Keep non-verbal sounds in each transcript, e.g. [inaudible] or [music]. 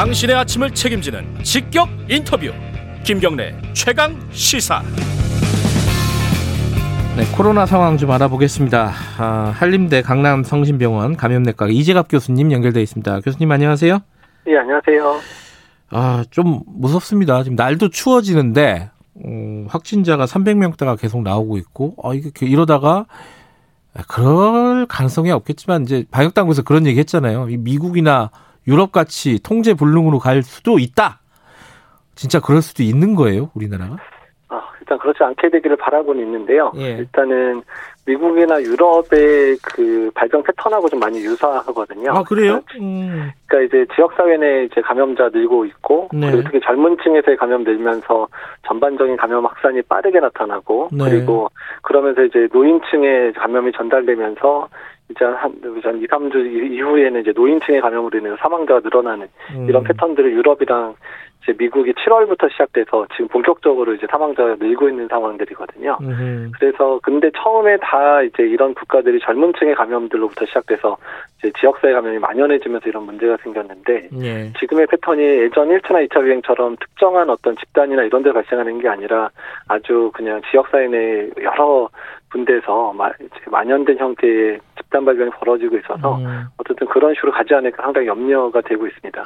당신의 아침을 책임지는 직격 인터뷰 김경래 최강 시사 네, 코로나 상황 좀 알아보겠습니다. 아, 한림대 강남 성심병원 감염내과 이재갑 교수님 연결돼 있습니다. 교수님 안녕하세요. 예, 안녕하세요. 아, 좀 무섭습니다. 지금 날도 추워지는데 음, 확진자가 300명대가 계속 나오고 있고 아, 이게 이러다가 그럴 가능성이 없겠지만 이제 방역 당국에서 그런 얘기 했잖아요. 이 미국이나 유럽 같이 통제 불능으로 갈 수도 있다. 진짜 그럴 수도 있는 거예요, 우리나라가? 아, 일단 그렇지 않게 되기를 바라고는 있는데요. 예. 일단은 미국이나 유럽의 그 발병 패턴하고 좀 많이 유사하거든요. 아, 그래요? 음. 그러니까 이제 지역 사회 내 이제 감염자 늘고 있고 네. 그리고 특히 젊은 층에서의 감염 늘면서 전반적인 감염 확산이 빠르게 나타나고 네. 그리고 그러면서 이제 노인층에 감염이 전달되면서 이제 한, 한 2, 3주 이후에는 이제 노인층의 감염으로 인해서 사망자가 늘어나는 음. 이런 패턴들을 유럽이랑 이제 미국이 7월부터 시작돼서 지금 본격적으로 이제 사망자가 늘고 있는 상황들이거든요. 음흠. 그래서 근데 처음에 다 이제 이런 국가들이 젊은 층의 감염들로부터 시작돼서 이제 지역사회 감염이 만연해지면서 이런 문제가 생겼는데 예. 지금의 패턴이 예전 1차나 2차 유행처럼 특정한 어떤 집단이나 이런 데 발생하는 게 아니라 아주 그냥 지역사회 내 여러 이제 만연된 형태의 집단 발병이 벌어지고 있어서 음. 어쨌든 그런 식으로 가지 않을까 상당히 염려가 되고 있습니다.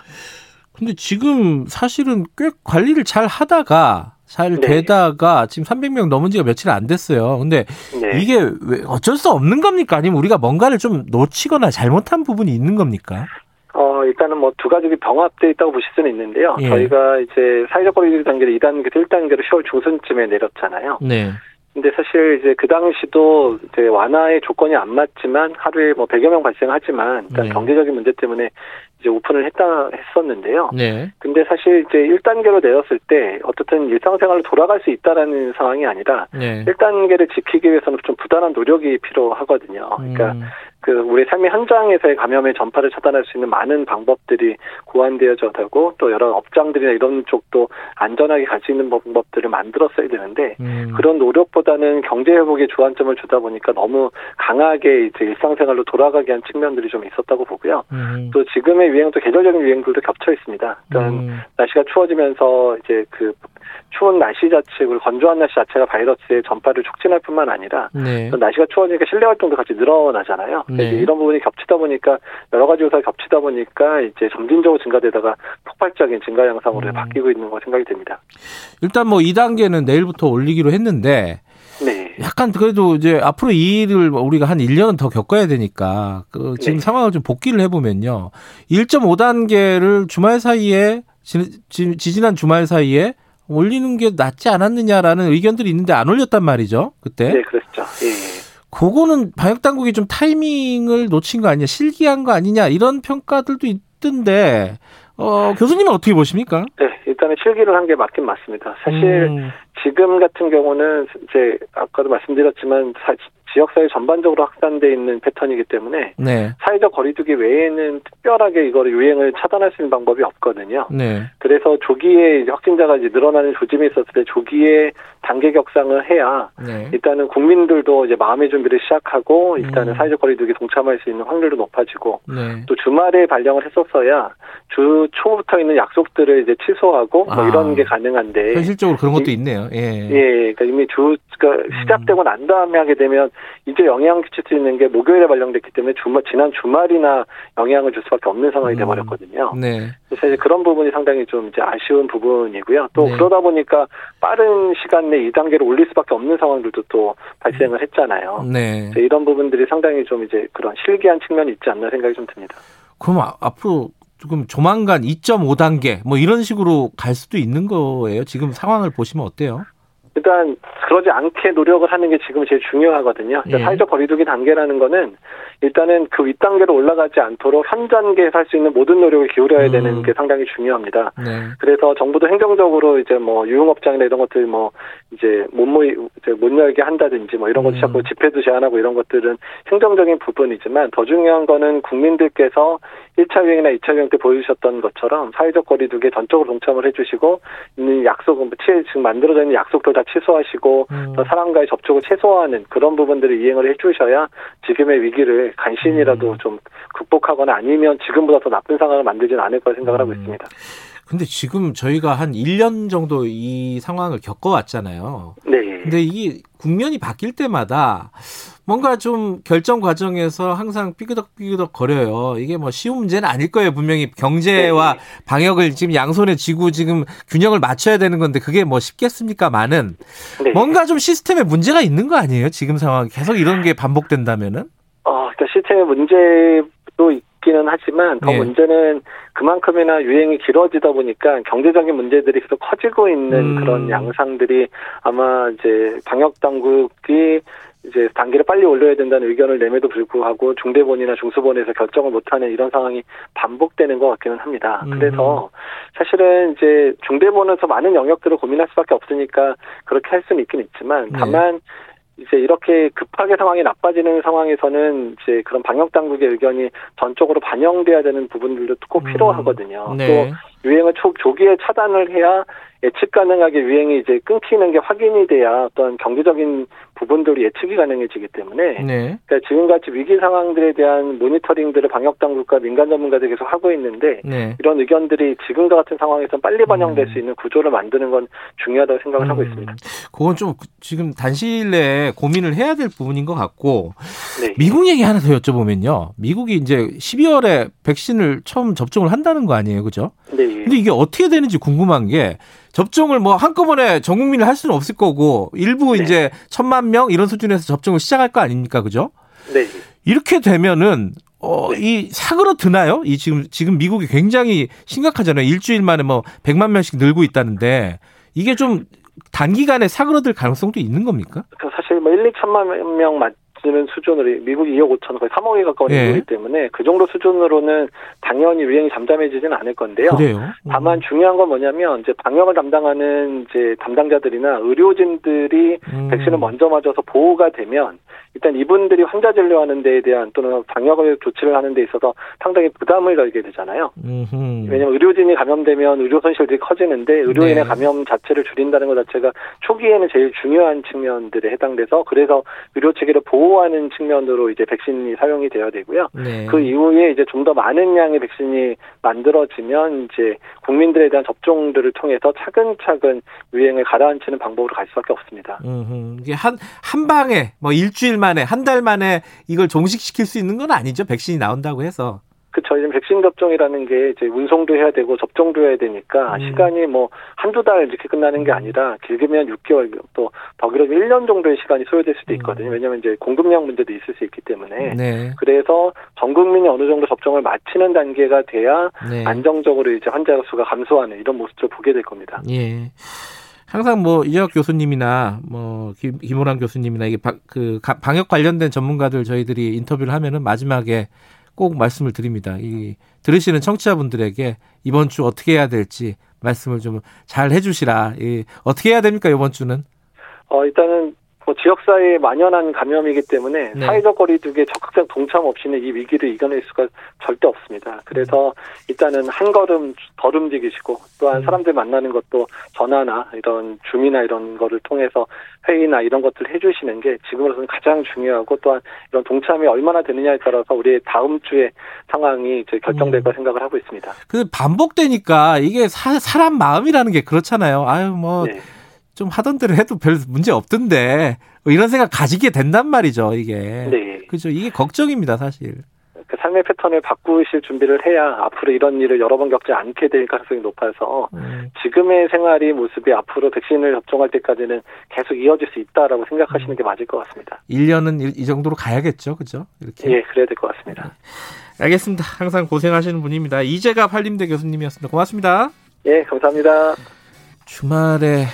근데 지금 사실은 꽤 관리를 잘 하다가 잘 네. 되다가 지금 300명 넘은 지가 며칠 안 됐어요. 근데 네. 이게 왜 어쩔 수 없는 겁니까? 아니면 우리가 뭔가를 좀 놓치거나 잘못한 부분이 있는 겁니까? 어, 일단은 뭐 두 가족이 병합돼 있다고 보실 수는 있는데요. 예. 저희가 이제 사회적 거리두기 단계를 2단계에서 1단계로 10월 중순쯤에 내렸잖아요. 네. 근데 사실 이제 그 당시도 이제 완화의 조건이 안 맞지만 하루에 뭐 100여 명 발생하지만 일단 네. 경제적인 문제 때문에 이제 오픈을 했다 했었는데요. 네. 근데 사실 이제 1단계로 내렸을 때 어떻든 일상생활로 돌아갈 수 있다라는 상황이 아니라 네. 1단계를 지키기 위해서는 좀 부단한 노력이 필요하거든요. 그러니까 음, 그 우리 삶의 현장에서의 감염의 전파를 차단할 수 있는 많은 방법들이 고안되어져 되고 또 여러 업장들이나 이런 쪽도 안전하게 갈 수 있는 방법들을 만들었어야 되는데 음. 그런 노력보다는 경제 회복에 주안점을 주다 보니까 너무 강하게 이제 일상생활로 돌아가게 한 측면들이 좀 있었다고 보고요. 음. 또 지금의 유행도 계절적인 유행들도 겹쳐 있습니다. 그러니까 음. 날씨가 추워지면서 이제 그 추운 날씨 자체 그리고 건조한 날씨 자체가 바이러스의 전파를 촉진할 뿐만 아니라 네. 또 날씨가 추워지니까 실내 활동도 같이 늘어나잖아요. 네. 이런 부분이 겹치다 보니까 여러 가지 요소가 겹치다 보니까 이제 점진적으로 증가되다가 폭발적인 증가 양상으로 음. 바뀌고 있는 거 생각이 됩니다. 일단 뭐 2단계는 내일부터 올리기로 했는데 네. 약간 그래도 이제 앞으로 이 일을 우리가 한 1년은 더 겪어야 되니까 그 지금 네. 상황을 좀 복기를 해보면요. 1.5단계를 주말 사이에 지- 지- 지지난 주말 사이에 올리는 게 낫지 않았느냐라는 의견들이 있는데 안 올렸단 말이죠. 그때. 네, 그렇죠. 예, 예. 그거는 방역 당국이 좀 타이밍을 놓친 거 아니냐, 실기한 거 아니냐 이런 평가들도 있던데 어, 교수님은 어떻게 보십니까? 네, 일단은 실기를 한 게 맞긴 맞습니다. 사실 음, 지금 같은 경우는 이제 아까도 말씀드렸지만 사- 지역사회 전반적으로 확산돼 있는 패턴이기 때문에 네, 사회적 거리두기 외에는 특별하게 이거를 유행을 차단할 수 있는 방법이 없거든요. 네, 그래서 조기에 이제 확진자가 이제 늘어나는 조짐이 있었을 때 조기에 단계 격상을 해야 네. 일단은 국민들도 이제 마음의 준비를 시작하고 일단은 음. 사회적 거리두기 동참할 수 있는 확률도 높아지고 네. 또 주말에 발령을 했었어야 주 초부터 있는 약속들을 이제 취소하고 뭐 아. 이런 게 가능한데 현실적으로 그런 것도 있네요. 예. 예, 그러니까 이미 주, 그러니까 시작되고 난 다음에 하게 되면 이제 영향 끼칠 수 있는 게 목요일에 발령됐기 때문에 주말, 지난 주말이나 영향을 줄 수밖에 없는 상황이 음. 돼버렸거든요. 네. 그래서 이제 그런 부분이 상당히 좀 이제 아쉬운 부분이고요. 또 네. 그러다 보니까 빠른 시간 내 2단계를 올릴 수밖에 없는 상황들도 또 발생을 했잖아요. 네. 이런 부분들이 상당히 좀 이제 그런 실기한 측면이 있지 않나 생각이 좀 듭니다. 그럼 아- 앞으로 조금 조만간 2.5단계 뭐 이런 식으로 갈 수도 있는 거예요. 지금 상황을 보시면 어때요? 일단 그러지 않게 노력을 하는 게 지금 제일 중요하거든요. 그러니까 예. 사회적 거리두기 단계라는 거는 일단은 그 윗단계로 올라가지 않도록 현 단계에서 할 수 있는 모든 노력을 기울여야 음. 되는 게 상당히 중요합니다. 네. 그래서 정부도 행정적으로 이제 뭐 유흥업장이나 이런 것들 뭐 이제 못 모이 이제 못 열게 한다든지 뭐 이런 것 음. 자꾸 집회도 제한하고 이런 것들은 행정적인 부분이지만 더 중요한 거는 국민들께서 1차 유행이나 2차 유행 때 보여주셨던 것처럼 사회적 거리두기에 전적으로 동참을 해주시고 있는 약속은 지금 만들어져 있는 약속도 다 취소하시고 음. 또 사람과의 접촉을 최소화하는 그런 부분들을 이행을 해주셔야 지금의 위기를 간신이라도 음. 좀 극복하거나 아니면 지금보다 더 나쁜 상황을 만들지는 않을 거라 생각을 하고 음. 있습니다. 근데 지금 저희가 한 1년 정도 이 상황을 겪어왔잖아요. 네. 근데 이게 국면이 바뀔 때마다 뭔가 좀 결정 과정에서 항상 삐그덕삐그덕 거려요. 이게 뭐 쉬운 문제는 아닐 거예요. 분명히 경제와 방역을 지금 양손에 쥐고 지금 균형을 맞춰야 되는 건데 그게 뭐 쉽겠습니까만은 네. 뭔가 좀 시스템에 문제가 있는 거 아니에요? 지금 상황 계속 이런 게 반복된다면은? 어, 그러니까 시스템의 문제도 있기는 하지만 더 예. 문제는 그만큼이나 유행이 길어지다 보니까 경제적인 문제들이 계속 커지고 있는 음. 그런 양상들이 아마 이제 방역 당국이 이제 단계를 빨리 올려야 된다는 의견을 내매도 불구하고 중대본이나 중수본에서 결정을 못하는 이런 상황이 반복되는 것 같기는 합니다. 음. 그래서 사실은 이제 중대본에서 많은 영역들을 고민할 수밖에 없으니까 그렇게 할 수는 있긴 있지만 네. 다만 이제 이렇게 급하게 상황이 나빠지는 상황에서는 이제 그런 방역 당국의 의견이 전적으로 반영돼야 되는 부분들도 꼭 음. 필요하거든요. 네. 또 유행을 초, 조기에 차단을 해야 예측 가능하게 유행이 이제 끊기는 게 확인이 돼야 어떤 경제적인 부분들이 예측이 가능해지기 때문에 네. 그러니까 지금같이 위기 상황들에 대한 모니터링들을 방역 당국과 민간 전문가들이 계속 하고 있는데 네. 이런 의견들이 지금과 같은 상황에서 빨리 반영될 음. 수 있는 구조를 만드는 건 중요하다고 생각을 하고 음, 있습니다. 그건 좀 지금 단시일 내에 고민을 해야 될 부분인 것 같고 네. 미국 얘기 하나 더 여쭤보면요. 미국이 이제 12월에 백신을 처음 접종을 한다는 거 아니에요, 그죠? 네. 근데 이게 어떻게 되는지 궁금한 게 접종을 뭐 한꺼번에 전 국민을 할 수는 없을 거고 일부 네. 이제 천만 명 이런 수준에서 접종을 시작할 거 아닙니까, 그죠? 네. 이렇게 되면은 어, 이 사그러드나요? 이 지금 지금 미국이 굉장히 심각하잖아요. 일주일 만에 뭐 100만 명씩 늘고 있다는데 이게 좀 단기간에 사그러들 가능성도 있는 겁니까? 그 사실 뭐 1, 2천만 명 맞 는 수준으로 미국이 2억 5천 거의 3억에 가까운 예. 인구이기 때문에 그 정도 수준으로는 당연히 유행이 잠잠해지지는 않을 건데요. 그래요. 음. 다만 중요한 건 뭐냐면 이제 방역을 담당하는 이제 담당자들이나 의료진들이 음. 백신을 먼저 맞아서 보호가 되면 일단 이분들이 환자 진료하는 데에 대한 또는 방역을 조치를 하는 데 있어서 상당히 부담을 걸게 되잖아요. 음흠. 왜냐하면 의료진이 감염되면 의료 손실들이 커지는데 의료인의 네. 감염 자체를 줄인다는 것 자체가 초기에는 제일 중요한 측면들에 해당돼서 그래서 의료 체계를 보호 하는 측면으로 이제 백신이 사용이 되어야 되고요. 네. 그 이후에 이제 좀 더 많은 양의 백신이 만들어지면 이제 국민들에 대한 접종들을 통해서 차근차근 유행을 가라앉히는 방법으로 갈 수밖에 없습니다. 음흠. 이게 한, 한 방에, 뭐 일주일 만에, 한 달 만에 이걸 종식시킬 수 있는 건 아니죠. 백신이 나온다고 해서. 이제 백신 접종이라는 게 이제 운송도 해야 되고 접종도 해야 되니까 음. 시간이 뭐 한두 달 이렇게 끝나는 게 아니라 길게면 6개월 또 더 길어지면 1년 정도의 시간이 소요될 수도 있거든요. 왜냐하면 이제 공급량 문제도 있을 수 있기 때문에. 네. 그래서 전 국민이 어느 정도 접종을 마치는 단계가 돼야 네. 안정적으로 이제 환자 수가 감소하는 이런 모습을 보게 될 겁니다. 예. 항상 뭐 이재학 교수님이나 뭐 김, 김호란 교수님이나 이게 바, 그 가- 방역 관련된 전문가들 저희들이 인터뷰를 하면은 마지막에 꼭 말씀을 드립니다. 이 들으시는 청취자분들에게 이번 주 어떻게 해야 될지 말씀을 좀 잘 해주시라. 이 어떻게 해야 됩니까 이번 주는? 어, 일단은 뭐 지역사회에 만연한 감염이기 때문에 네. 사회적 거리두기에 적극적 동참 없이는 이 위기를 이겨낼 수가 절대 없습니다. 그래서 일단은 한 걸음 덜 움직이시고 또한 음. 사람들 만나는 것도 전화나 이런 줌이나 이런 거를 통해서 회의나 이런 것들을 해주시는 게 지금으로서는 가장 중요하고 또한 이런 동참이 얼마나 되느냐에 따라서 우리의 다음 주의 상황이 이제 결정될 음. 거 생각을 하고 있습니다. 그 반복되니까 이게 사, 사람 마음이라는 게 그렇잖아요. 아유 뭐 네. 좀 하던 대로 해도 별 문제 없던데 뭐 이런 생각 가지게 된단 말이죠. 이게. 네. 그죠. 이게 걱정입니다, 사실. 그 삶의 패턴을 바꾸실 준비를 해야 앞으로 이런 일을 여러 번 겪지 않게 될 가능성이 높아서 음, 지금의 생활이 모습이 앞으로 백신을 접종할 때까지는 계속 이어질 수 있다라고 생각하시는 게 맞을 것 같습니다. 1년은 이, 이 정도로 가야겠죠. 그죠? 이렇게. 예, 그래야 될 것 같습니다. 알겠습니다. 항상 고생하시는 분입니다. 이재갑 한림대 교수님이었습니다. 고맙습니다. 예, 감사합니다. 주말에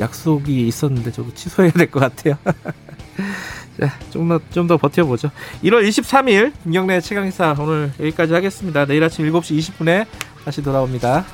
약속이 있었는데 저거 취소해야 될 것 같아요. [laughs] 자, 좀 더, 좀 더 버텨보죠. 1월 23일 김경래 최강의사 오늘 여기까지 하겠습니다. 내일 아침 7시 20분에 다시 돌아옵니다.